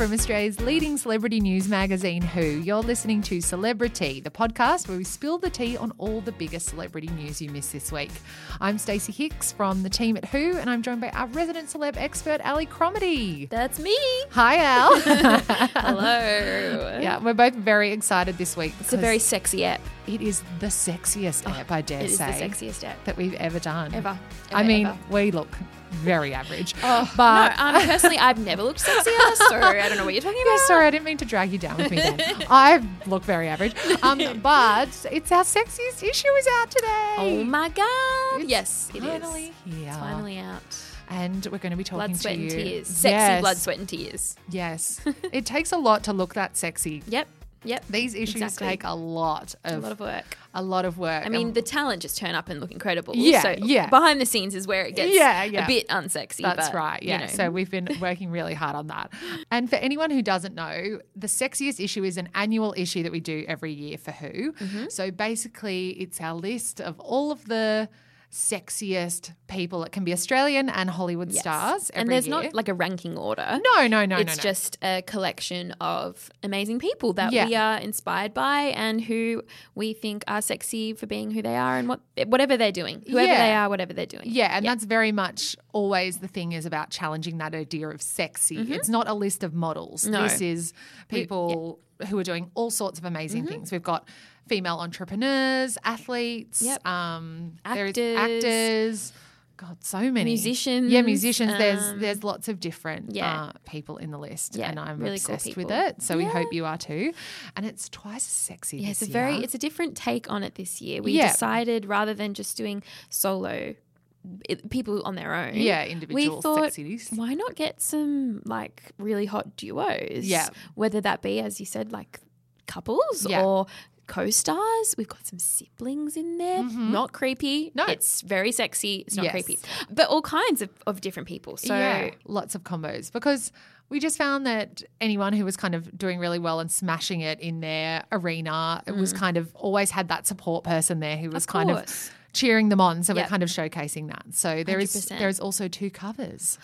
From Australia's leading celebrity news magazine, Who, you're listening to Celebrity, the podcast where we spill the tea on all the biggest celebrity news you missed this week. I'm Stacey Hicks from the team at Who, and I'm joined by our resident celeb expert, Ali Cromedy. That's me. Hi, Al. Hello. yeah, we're both very excited this week. It's a very sexy app. It is the sexiest app, I dare say. It is the sexiest app. that we've ever done. Ever. ever I mean, ever. we look very average. Oh, but no, um, personally, I've never looked sexier, so I don't know what you're talking Yeah, about. sorry, I didn't mean to drag you down with me then. I look very average. Um, but it's our sexiest issue is out today. Oh my god. It's yes, it is. finally here. It's finally out. And we're going to be talking Blood, to sweat, you. and tears. Sexy Yes. blood, sweat, and tears. Yes. it takes a lot to look that sexy. Yep. Yep. These issues Exactly. take a lot of a lot of work. a lot of work. I mean, Um, the talent just turn up and look incredible. Yeah, so yeah. Behind the scenes is where it gets Yeah, yeah. a bit unsexy. That's but, right. you Yeah. know. So we've been working really hard on that. And for anyone who doesn't know, the sexiest issue is an annual issue that we do every year for Who. Mm-hmm. So basically, it's our list of all of the sexiest people. It can be Australian and Hollywood Yes. stars. and there's year. not like a ranking order. no, no, no, it's no, no. just a collection of amazing people that Yeah. we are inspired by and who we think are sexy for being who they are and what whatever they're doing, whoever Yeah. they are, whatever they're doing. Yeah, and that's very much always the thing is about challenging that idea of sexy. It's not a list of models. Mm-hmm. No. This is people who are doing all sorts of amazing Mm-hmm. things. We've got female entrepreneurs, athletes, Yep. um, Actors. actors. God, so many Musicians, Yeah, musicians. there's um, there's lots of different yeah. uh, people in the list, Yeah, and I'm really cool obsessed with it. So we hope you are too. And it's twice as sexy. Yeah, it's a this very it's a different take on it this year. We Yeah. decided rather than just doing solo it, people on their own. Yeah, individual we thought. Why not get some like really hot duos? Yeah. Whether that be, as you said, like couples Yeah. or co-stars. We've got some siblings in there. Not creepy. Mm-hmm. No. It's very sexy. It's not Yes. creepy. But all kinds of, of different people. So yeah, lots of combos because we just found that anyone who was kind of doing really well and smashing it in their arena it was kind of always had that support person there who was kind Mm. course. of cheering them on. So we're kind of showcasing that. So there is 100%. there is also two covers.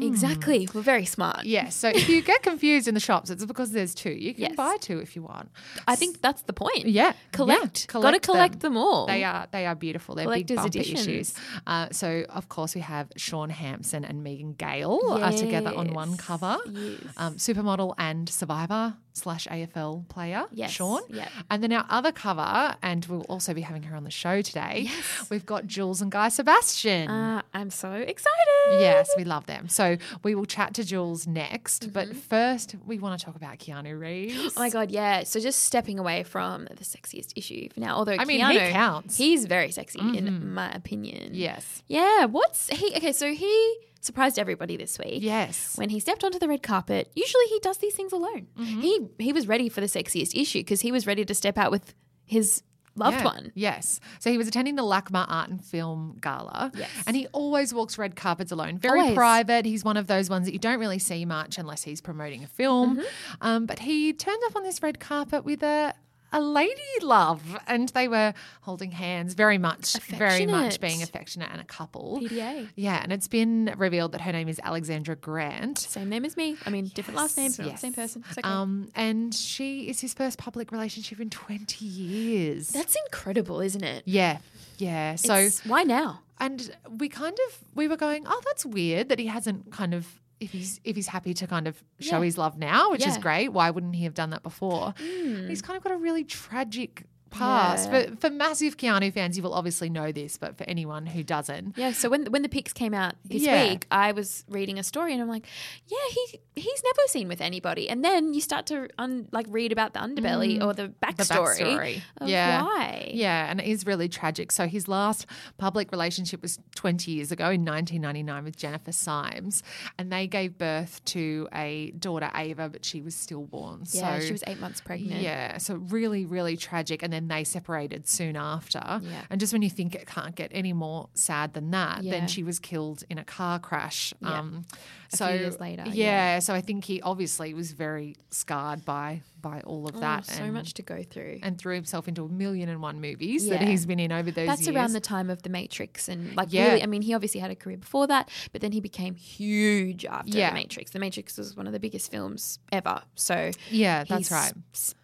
Exactly. We're very smart. Yes. So if you get confused in the shops, it's because there's two. You can Yes. buy two if you want. I think that's the point. Yeah, Collect. yeah, Got to collect them, all. They are they are beautiful. They're big Collector's bumpy editions. issues. Uh, so of course we have Shaun Hampson and Megan Gale are together on one Yes, cover. yes. Um, supermodel and survivor slash AFL player. Yes, Shaun. yep. And then our other cover, and we'll also be having her on the show today. We've got Jules and Guy Sebastian. Uh, I'm so excited. Yes, we love them. So we will chat to Jules next. Mm-hmm. But first, we want to talk about Keanu Reeves. Oh my god, yeah. So just stepping away from the sexiest issue for now. Although I mean, he counts. He's very sexy in my opinion. Yes. Yeah. What's he? Okay, so he surprised everybody this week. Yes. When he stepped onto the red carpet, usually he does these things alone. Mm-hmm. He he was ready for the sexiest issue because he was ready to step out with his loved Yeah, one. Yes. So he was attending the LACMA Art and Film Gala. Yes. And he always walks red carpets alone. Very Always. private. He's one of those ones that you don't really see much unless he's promoting a film. Mm-hmm. Um, but he turned up on this red carpet with a a lady love and they were holding hands very much very much being affectionate and a couple PDA. yeah and it's been revealed that her name is alexandra grant Same name as me. I mean, different last names, but Yes. same person. Okay. um, and she is his first public relationship in 20 years That's incredible, isn't it? yeah yeah so It's- why now? and we kind of we were going, oh, that's weird that he hasn't kind of if he's if he's happy to kind of show Yeah. his love now, which is great. Why wouldn't he have done that before? Hmm. He's kind of got a really tragic past. Yeah. For, for massive Keanu fans, you will obviously know this, but for anyone who doesn't, Yeah, so when when the pics came out this Yeah. week, I was reading a story and I'm like, yeah, he he's never seen with anybody. And then you start to un, like read about the underbelly or the Mm. the backstory. backstory. Of yeah. why? Yeah, and it is really tragic. So his last public relationship was 20 years ago in 1999 with Jennifer Symes, and they gave birth to a daughter Ava, but she was stillborn. Yeah, so she was eight months pregnant. Yeah, so really, really tragic. And then they separated soon after. Yeah. And just when you think it can't get any more sad than that, Yeah. then she was killed in a car crash. Um, so years later, yeah. so I think he obviously was very scarred by by all of Oh, that. so and, much to go through. and threw himself into a million and one movies that he's been in over those That's years. around the time of The Matrix. And like, Yeah. really, I mean, he obviously had a career before that, but then he became huge after Yeah. The Matrix. The Matrix was one of the biggest films ever. So yeah, that's right.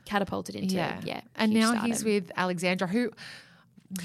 catapulted into, yeah. Yeah, and now he's with Alexandra, who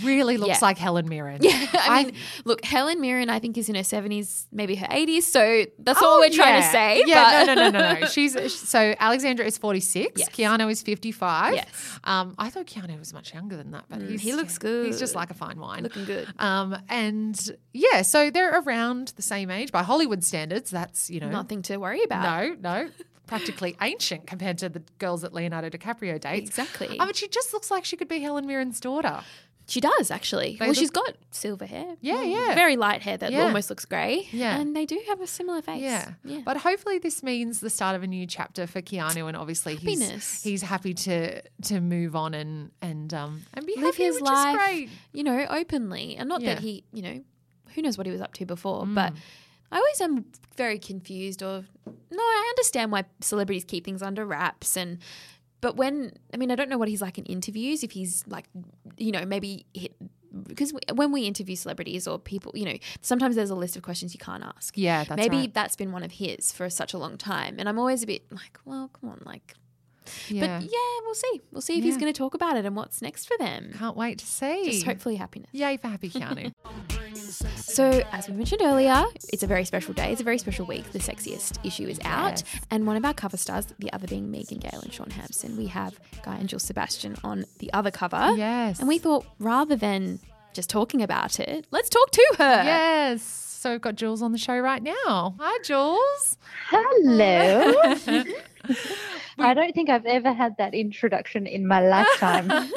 really looks Yeah. like Helen Mirren. Yeah, I mean, look, Helen Mirren, I think is in her seventies, maybe her eighties. So that's all Oh, we're trying to say. Yeah, but no, no, no, no, no. She's so Alexandra is forty six. Yes. Keanu is fifty five. Yes. Um, I thought Keanu was much younger than that, but Mm, he's, he looks good. He's just like a fine wine. looking good. Um, and yeah, so they're around the same age by Hollywood standards. That's you know Nothing to worry about. no, no, practically ancient compared to the girls that Leonardo DiCaprio dates. Exactly. I mean, she just looks like she could be Helen Mirren's daughter. She does actually. They well, she's got silver hair. Yeah, Mm, yeah. Very light hair that Yeah. almost looks grey. Yeah. and they do have a similar face. Yeah. yeah. But hopefully this means the start of a new chapter for Keanu and obviously he's Happiness. he's happy to to move on and and um and be live happy, his life, you know, openly, and not Yeah. Mm. that he, you know, who knows what he was up to before, but. I always am very confused or no, I understand why celebrities keep things under wraps and but when I mean I don't know what he's like in interviews if he's like you know maybe hit, because we, when we interview celebrities or people you know sometimes there's a list of questions you can't ask. Yeah, that's maybe right. that's been one of his for such a long time and I'm always a bit like well come on like Yeah. but yeah we'll see we'll see if he's going to talk about it and what's next for them. Can't wait to see. Just hopefully happiness. Yay for happy Keanu. So, as we mentioned earlier, it's a very special day. It's a very special week. The sexiest issue is out. Yes. And one of our cover stars, the other being Megan Gale and Shaun Hampson, we have Guy and Jules Sebastian on the other cover. Yes. And we thought rather than just talking about it, let's talk to her. yes. So we've got Jules on the show right now. Hi Jules. Hello. I don't think I've ever had that introduction in my lifetime.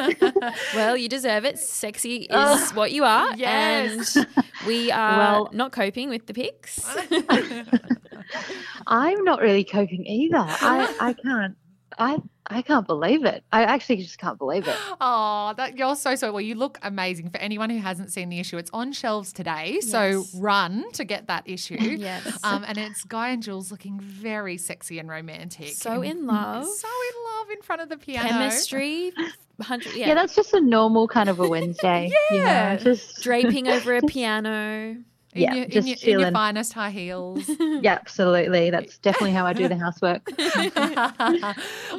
Well, you deserve it. Sexy is oh. what you are. Yes. And we are Well- not coping with the pics. I'm not really coping either. I, I can't. I I can't believe it. I actually just can't believe it. Oh, that you're so so well. You look amazing. For anyone who hasn't seen the issue, it's on shelves today. So run to get that issue. Yes. Um, and it's Guy and Jules looking very sexy and romantic. So and in love. So in love in front of the piano. Chemistry. 100, Yeah. that's just a normal kind of a Wednesday. Yeah. You know, just draping over a piano. In Yeah, your, in, just your, in your finest high heels. yeah, absolutely. That's definitely how I do the housework.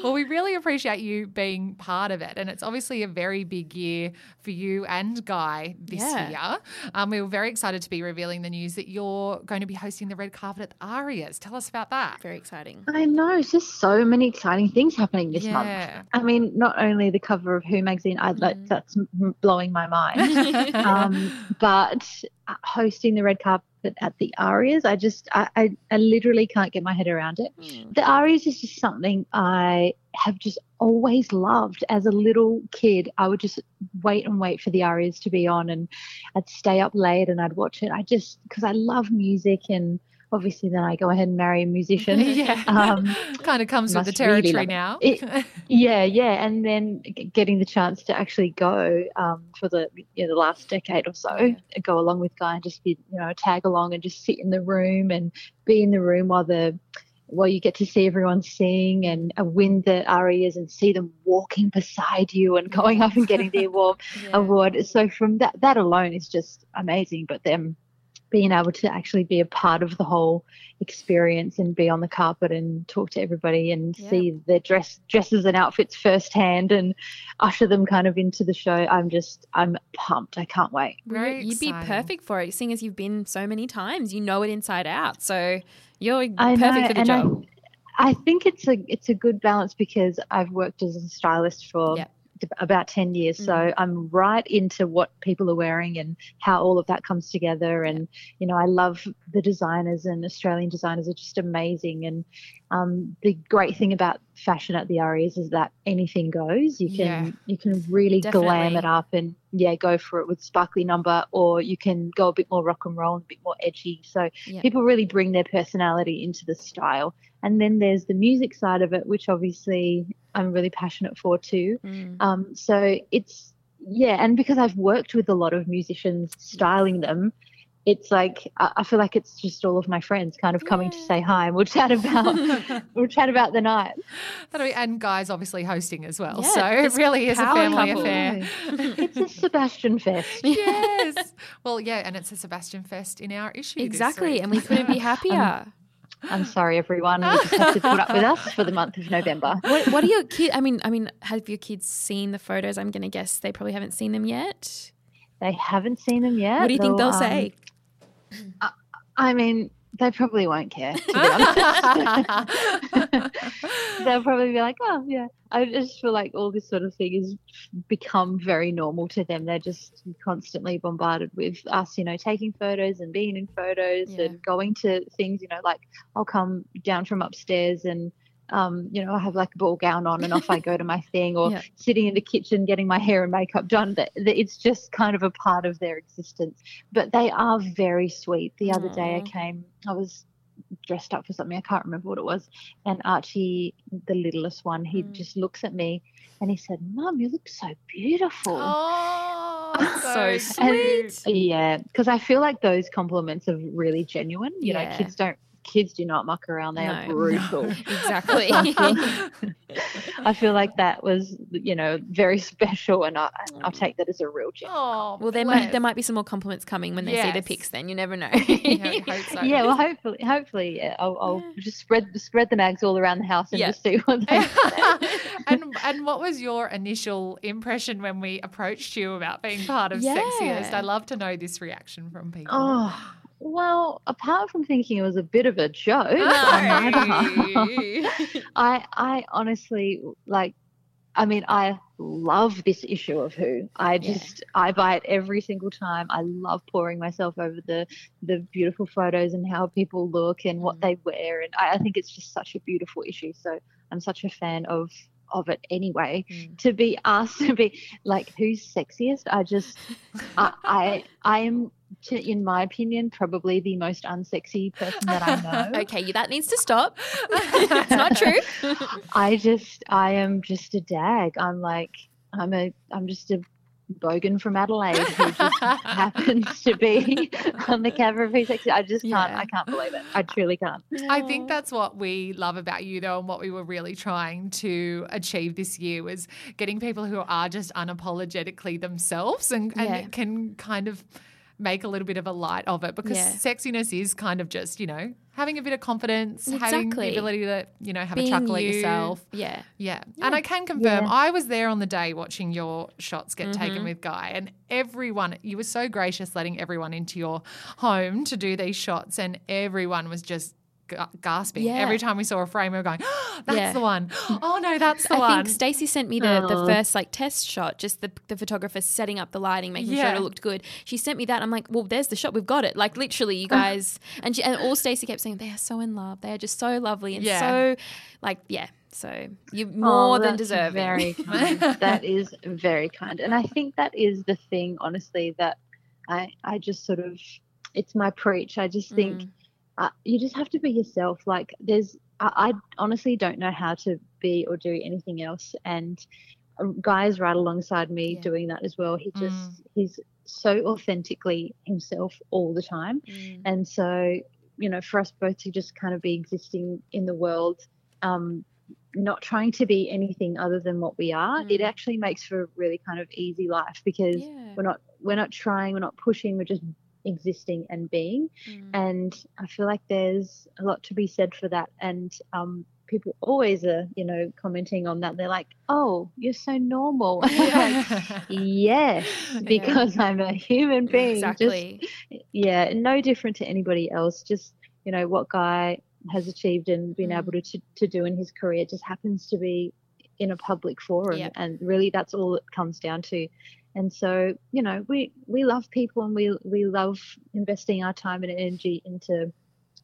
well, we really appreciate you being part of it. And it's obviously a very big year for you and Guy this Yeah. year. Um, we were very excited to be revealing the news that you're going to be hosting the red carpet at the ARIAs. Tell us about that. Very exciting. I know. It's just so many exciting things happening this month. I mean, not only the cover of Who magazine, I, that, that's blowing my mind. um, but uh, hosting the red carpet at the ARIAs, I just, I, I, I literally can't get my head around it. Hmm. The ARIAs is just something I have just always loved. As a little kid, I would just wait and wait for the ARIAs to be on, and I'd stay up late and I'd watch it. I just, because I love music, and obviously then I go ahead and marry a musician. yeah. Um, kind of comes with the must really territory now. it. yeah, yeah, and then getting the chance to actually go um, for the you know, the last decade or so, go along with Guy and just be you know tag along and just sit in the room and be in the room while the while you get to see everyone sing and uh, win the ARIAs and see them walking beside you and going up and getting the award award. So from that that alone is just amazing. But them being able to actually be a part of the whole experience and be on the carpet and talk to everybody and Yeah. see their dress dresses and outfits firsthand and usher them kind of into the show. I'm just I'm pumped. I can't wait. Very You'd be perfect for it, seeing as you've been so many times. You know it inside out. So you're I perfect know, for the and job. I, I think it's a it's a good balance because I've worked as a stylist for Yeah. About 10 years. So Mm. I'm right into what people are wearing and how all of that comes together. And, you know, I love the designers and Australian designers are just amazing. And um, the great thing about fashion at the ARIAs is that anything goes. You can Yeah. you can really glam it up and yeah, go for it with sparkly number, or you can go a bit more rock and roll and a bit more edgy. So Yeah. people really bring their personality into the style. And then there's the music side of it, which obviously I'm really passionate for too. Mm. Um, so it's yeah, and because I've worked with a lot of musicians styling them, it's like I, I feel like it's just all of my friends kind of coming to say hi and we'll chat about we'll chat about the night. That'll be, and guys obviously hosting as well. Yeah, so it really is a family couple. affair. it's a Sebastian fest. yes. Well, yeah, and it's a Sebastian Fest in our issue. this Exactly, week. and we couldn't be happier. I'm sorry, everyone. You just have to put up with us for the month of November. what, what are your kids? I mean, I mean, have your kids seen the photos? I'm going to guess they probably haven't seen them yet. They haven't seen them yet. What do you think they'll um, say? I mean, they probably won't care. To be honest. They'll probably be like, "Oh, yeah." I just feel like all this sort of thing has become very normal to them. They're just constantly bombarded with us, you know, taking photos and being in photos Yeah. and going to things, you know, like I'll come down from upstairs and um, you know, I have like a ball gown on and off I go to my thing, or Yeah. sitting in the kitchen getting my hair and makeup done. That that It's just kind of a part of their existence. But they are very sweet. The other day I came, I was dressed up for something. I can't remember what it was. And Archie, the littlest one, he Mm. just looks at me and he said, Mum, you look so beautiful. Oh, So so And- sweet. Yeah, because I feel like those compliments are really genuine. You know, kids don't kids do not muck around. They are No. brutal. Exactly. I feel like that was, you know, very special, and I, I'll mm. take that as a real gem. Oh, well, there might there might be some more compliments coming when they see the pics. Then you never know. Yeah, hope so. Yeah, well, hopefully, hopefully, yeah, I'll, I'll just spread spread the mags all around the house and Yeah. just see what they. and and what was your initial impression when we approached you about being part of Yeah. Sexiest? I'd love to know this reaction from people. Oh, well, apart from thinking it was a bit of a joke, on I I honestly like. I mean, I love this issue of Who. I Yeah. just I buy it every single time. I love pouring myself over the the beautiful photos and how people look and what Mm. they wear, and I, I think it's just such a beautiful issue. So I'm such a fan of of it anyway. Mm. To be asked to be like who's sexiest, I just I I, I am. To, in my opinion, probably the most unsexy person that I know. okay, that needs to stop. it's not true. I just I am just a dag. I'm like I'm a I'm just a bogan from Adelaide who just happens to be on the cover of Who's Sexy. I just can't Yeah. I can't believe it. I truly can't. I think that's what we love about you, though, and what we were really trying to achieve this year was getting people who are just unapologetically themselves and, and Yeah. can kind of make a little bit of a light of it because Yeah. sexiness is kind of just, you know, having a bit of confidence, having the ability to, you know, have Being a chuckle at you, yourself. Yeah. Yeah. And I can confirm, Yeah. I was there on the day watching your shots get Mm-hmm. taken with Guy, and everyone, you were so gracious letting everyone into your home to do these shots, and everyone was just ga- gasping. Yeah. Every time we saw a frame, we were going, oh, that's Yeah. the one. Oh, no, that's the I one. think Stacey sent me the, the Oh. first like test shot, just the, the photographer setting up the lighting, making sure it looked good. She sent me that. I'm like, well, there's the shot. We've got it. Like literally, you guys. and she, and all Stacey kept saying, they are so in love. They are just so lovely and Yeah. so like yeah. So you're Oh, more than that's deserving. Very kind. that is very kind. And I think that is the thing, honestly, that I I just sort of it's my preach. I just think Mm. Uh, you just have to be yourself. Like there's, I, I honestly don't know how to be or do anything else. And guys guy right alongside me Yeah. doing that as well. He just Mm. he's so authentically himself all the time. Mm. And so, you know, for us both to just kind of be existing in the world, um, not trying to be anything other than what we are, it Mm. actually makes for a really kind of easy life because Yeah. we're not we're not trying, we're not pushing, we're just existing and being. Mm. And I feel like there's a lot to be said for that. And um, people always are, you know, commenting on that. They're like, "Oh, you're so normal." Like, yes, because I'm a human being. Just Exactly. yeah, no different to anybody else. Just you know what Guy has achieved and been Mm. able to, to to do in his career just happens to be in a public forum, Yep. and really that's all it comes down to. And so, you know, we we love people and we we love investing our time and energy into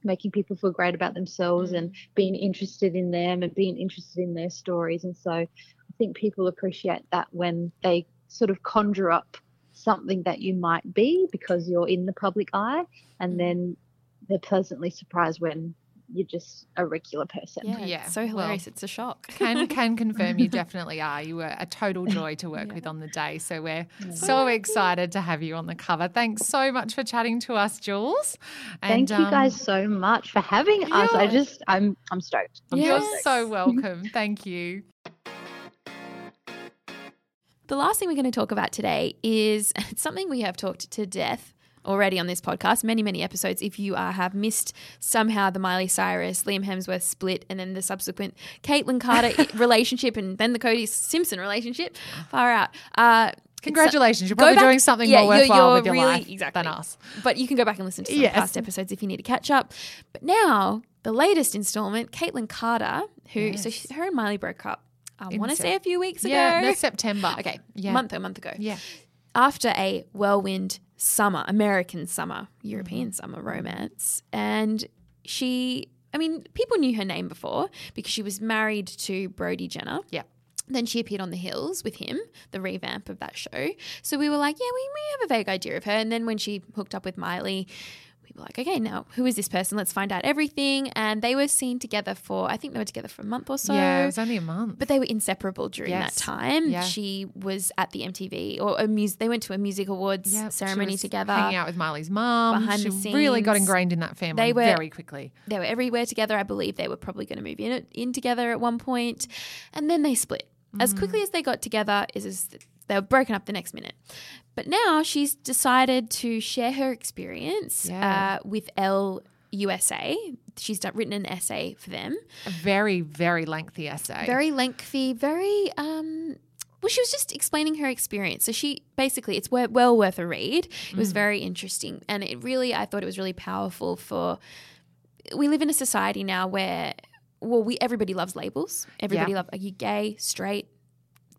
making people feel great about themselves and mm. being interested in them and being interested in their stories. And so I think people appreciate that when they sort of conjure up something that you might be because you're in the public eye and mm. then they're pleasantly surprised when you're just a regular person. Yeah, Yeah, it's so well, hilarious. it's a shock. can can confirm you definitely are. You were a total joy to work with on the day. So we're so excited to have you on the cover. Thanks so much for chatting to us, Jules. Thank And, you guys um, so much for having us. I just I'm I'm stoked. I'm You're stoked. so welcome. Thank you. The last thing we're going to talk about today is something we have talked to death already on this podcast, many, many episodes. If you uh, have missed somehow the Miley Cyrus, Liam Hemsworth split, and then the subsequent Kaitlynn Carter relationship, and then the Cody Simpson relationship, far out. Uh, Congratulations. You're probably back- doing something yeah, more you're- worthwhile you're with your really- life exactly. than us. But you can go back and listen to some Yes. past episodes if you need to catch up. But now, the latest installment, Kaitlynn Carter, who, so she, her and Miley broke up, I want to say a few weeks ago. Yeah, no, September. Okay, Yeah. month a month ago. Yeah. After a whirlwind summer, American summer, European Mm-hmm. summer romance, and she, I mean, people knew her name before because she was married to Brody Jenner. Yeah. Then she appeared on The Hills with him, the revamp of that show. So we were like, yeah, we, we have a vague idea of her. And then when she hooked up with Miley, were like, okay, now who is this person? Let's find out everything. And they were seen together for, I think they were together for a month or so. yeah, it was only a month. But they were inseparable during Yes. that time. Yeah. She was at the MTV or a music. They went to a music awards Yep, she ceremony was together. Hanging out with Miley's mom. Behind she the really got ingrained in that family They were- very quickly. They were everywhere together. I believe they were probably going to move in in together at one point, and then they split as Mm. quickly as they got together. Is as they were broken up the next minute. But now she's decided to share her experience Yeah. uh, with Elle USA. She's done, written an essay for them. A very, very lengthy essay. very lengthy, very um well she was just explaining her experience. So she basically it's well worth a read. It was very interesting and it really I thought it was really powerful for we live in a society now where well we everybody loves labels. Everybody Yeah. love are you gay, straight,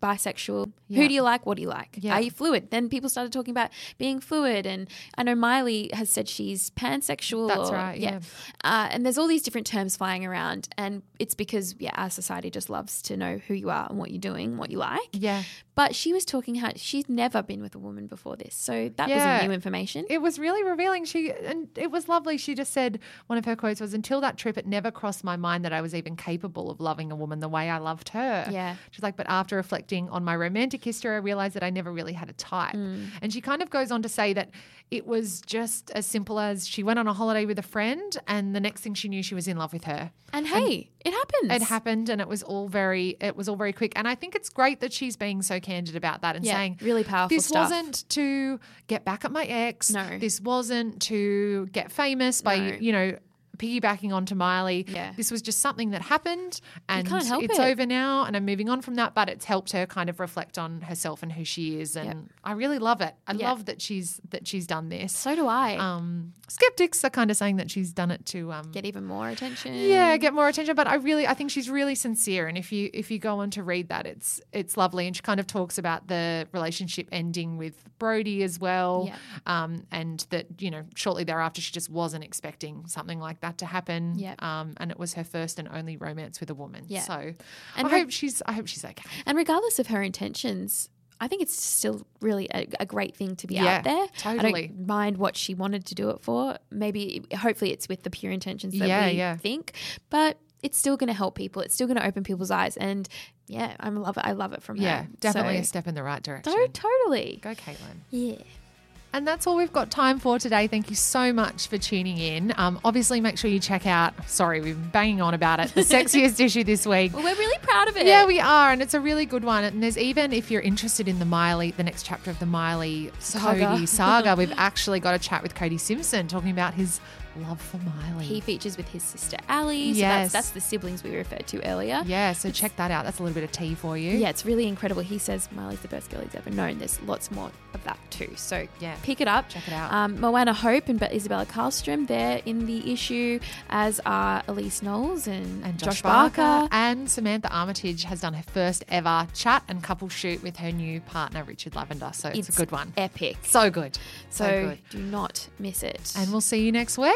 bisexual? Yeah. Who do you like? What do you like? Yeah. Are you fluid? Then people started talking about being fluid and I know Miley has said she's pansexual That's or- right, yeah. uh, and there's all these different terms flying around, and it's because yeah, our society just loves to know who you are and what you're doing, what you like. Yeah. But she was talking how she's never been with a woman before this, so that Yeah. was new information. It was really revealing. She and it was lovely. She just said one of her quotes was, "Until that trip, it never crossed my mind that I was even capable of loving a woman the way I loved her." Yeah. she's like, but after reflecting on my romantic history, I realized that I never really had a type. Mm. And she kind of goes on to say that it was just as simple as she went on a holiday with a friend, and the next thing she knew, she was in love with her. and hey, it happens. It happened, and it was all very, it was all very quick. And I think it's great that she's being so candid about that and Yeah, saying, really powerful This stuff. wasn't to get back at my ex. No. This wasn't to get famous by No. you know piggybacking onto Miley. Yeah. This was just something that happened, and it's it. over now, and I'm moving on from that. But it's helped her kind of reflect on herself and who she is, and Yep. I really love it. I Yeah. love that she's that she's done this. So do I. Um, skeptics are kind of saying that she's done it to um, Get even more attention. yeah, get more attention. But I really, I think she's really sincere. And if you if you go on to read that, it's it's lovely. And she kind of talks about the relationship ending with Brody as well. Yeah. Um, and that you know shortly thereafter she just wasn't expecting something like that to happen. Yeah. Um, and it was her first and only romance with a woman. Yeah. So And I re- hope she's I hope she's okay. And regardless of her intentions, I think it's still really a, a great thing to be Yeah, out there. Totally. I don't mind what she wanted to do it for. Maybe, hopefully, it's with the pure intentions that Yeah, we yeah. think, but it's still going to help people. It's still going to open people's eyes. And yeah, I love it. I love it from Yeah, her. Yeah, definitely So- a step in the right direction. To- totally. Go, Kaitlynn. Yeah. And that's all we've got time for today. Thank you so much for tuning in. Um, obviously, make sure you check out, sorry, we've been banging on about it, the sexiest issue this week. Well, we're really proud of it. Yeah, we are, and it's a really good one. And there's even if you're interested in the Miley, the next chapter of the Miley Saga. Cody saga, we've actually got a chat with Cody Simpson talking about his love for Miley. He features with his sister Alli. So Yes. that's, that's the siblings we referred to earlier. yeah, so check that out. That's a little bit of tea for you. Yeah, it's really incredible. He says Miley's the best girl he's ever known. There's lots more of that too. So Yeah. pick it up. Check it out. Um, Moana Hope and Isabella Carlstrom, they're in the issue, as are Elyse Knowles and, and Josh, Barker. And Samantha Armitage has done her first ever chat and couple shoot with her new partner, Richard Lavender. So it's, a good one. Epic. So good. So, So good. do not miss it. And we'll see you next week.